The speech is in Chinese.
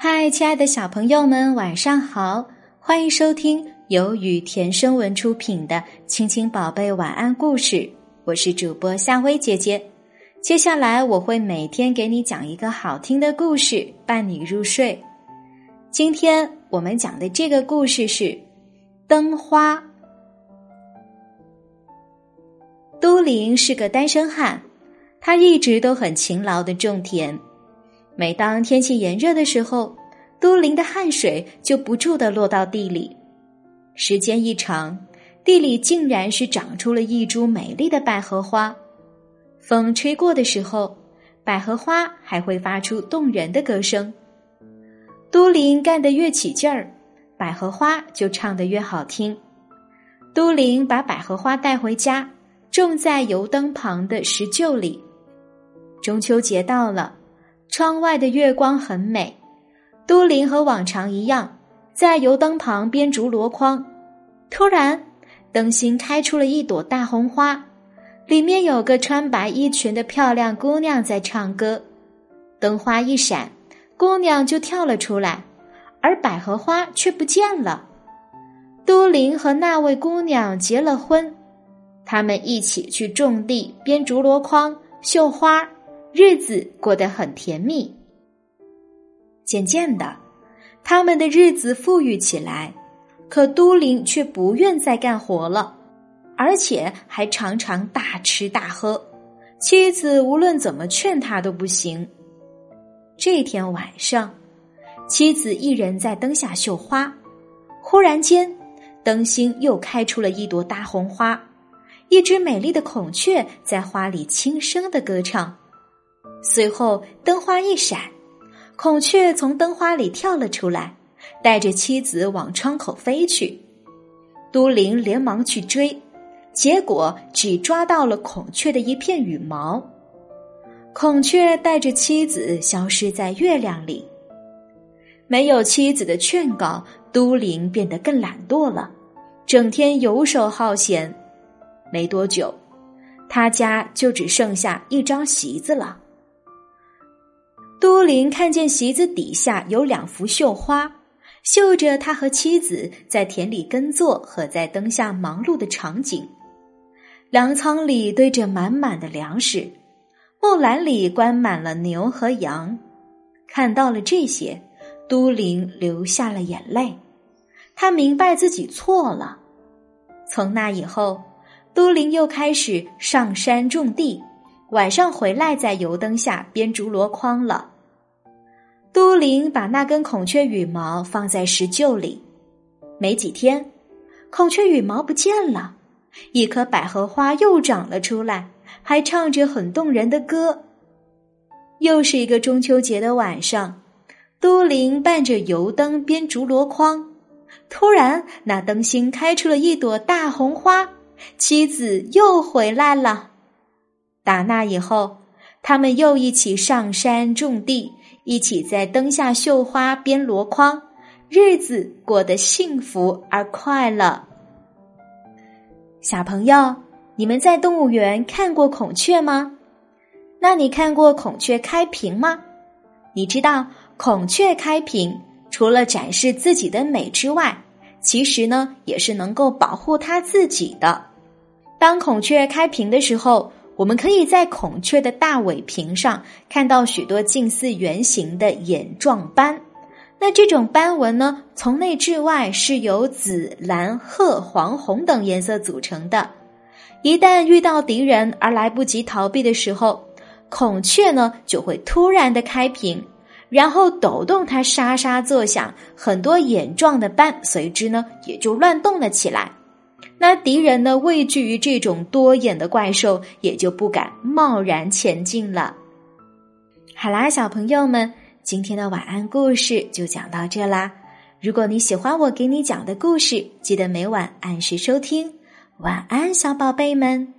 嗨，亲爱的小朋友们，晚上好！欢迎收听由雨田声文出品的《亲亲宝贝晚安故事》，我是主播夏薇姐姐。接下来我会每天给你讲一个好听的故事，伴你入睡。今天我们讲的这个故事是灯花。都灵是个单身汉，他一直都很勤劳的种田。每当天气炎热的时候，都灵的汗水就不住的落到地里。时间一长，地里竟然是长出了一株美丽的百合花。风吹过的时候，百合花还会发出动人的歌声。都灵干得越起劲儿，百合花就唱得越好听。都灵把百合花带回家，种在油灯旁的石臼里。中秋节到了。窗外的月光很美，都灵和往常一样，在油灯旁编竹箩筐。突然，灯芯开出了一朵大红花，里面有个穿白衣裙的漂亮姑娘在唱歌。灯花一闪，姑娘就跳了出来，而百合花却不见了。都灵和那位姑娘结了婚，他们一起去种地、编竹箩筐、绣花。日子过得很甜蜜。渐渐的，他们的日子富裕起来，可都灵却不愿再干活了，而且还常常大吃大喝。妻子无论怎么劝他都不行。这天晚上，妻子一人在灯下绣花，忽然间，灯芯又开出了一朵大红花，一只美丽的孔雀在花里轻声的歌唱。随后，灯花一闪，孔雀从灯花里跳了出来，带着妻子往窗口飞去。都灵连忙去追，结果只抓到了孔雀的一片羽毛。孔雀带着妻子消失在月亮里。没有妻子的劝告，都灵变得更懒惰了，整天游手好闲。没多久，他家就只剩下一张席子了。都灵看见席子底下有两幅绣花，绣着他和妻子在田里耕作和在灯下忙碌的场景。粮仓里堆着满满的粮食，木篮里关满了牛和羊。看到了这些，都灵流下了眼泪。他明白自己错了。从那以后，都灵又开始上山种地。晚上回来，在油灯下编竹箩筐了。都灵把那根孔雀羽毛放在石臼里，没几天，孔雀羽毛不见了，一棵百合花又长了出来，还唱着很动人的歌。又是一个中秋节的晚上，都灵伴着油灯编竹箩筐，突然那灯芯开出了一朵大红花，妻子又回来了。打那以后，他们又一起上山种地，一起在灯下绣花、编箩筐，日子过得幸福而快乐。小朋友，你们在动物园看过孔雀吗？那你看过孔雀开屏吗？你知道孔雀开屏除了展示自己的美之外，其实呢也是能够保护它自己的。当孔雀开屏的时候。我们可以在孔雀的大尾屏上看到许多近似圆形的眼状斑，那这种斑纹呢，从内至外是由紫、蓝、褐、黄、红等颜色组成的。一旦遇到敌人而来不及逃避的时候，孔雀呢就会突然的开屏，然后抖动它沙沙作响，很多眼状的斑随之呢也就乱动了起来。那敌人呢？畏惧于这种多眼的怪兽，也就不敢贸然前进了。好啦，小朋友们，今天的晚安故事就讲到这啦。如果你喜欢我给你讲的故事，记得每晚按时收听。晚安，小宝贝们。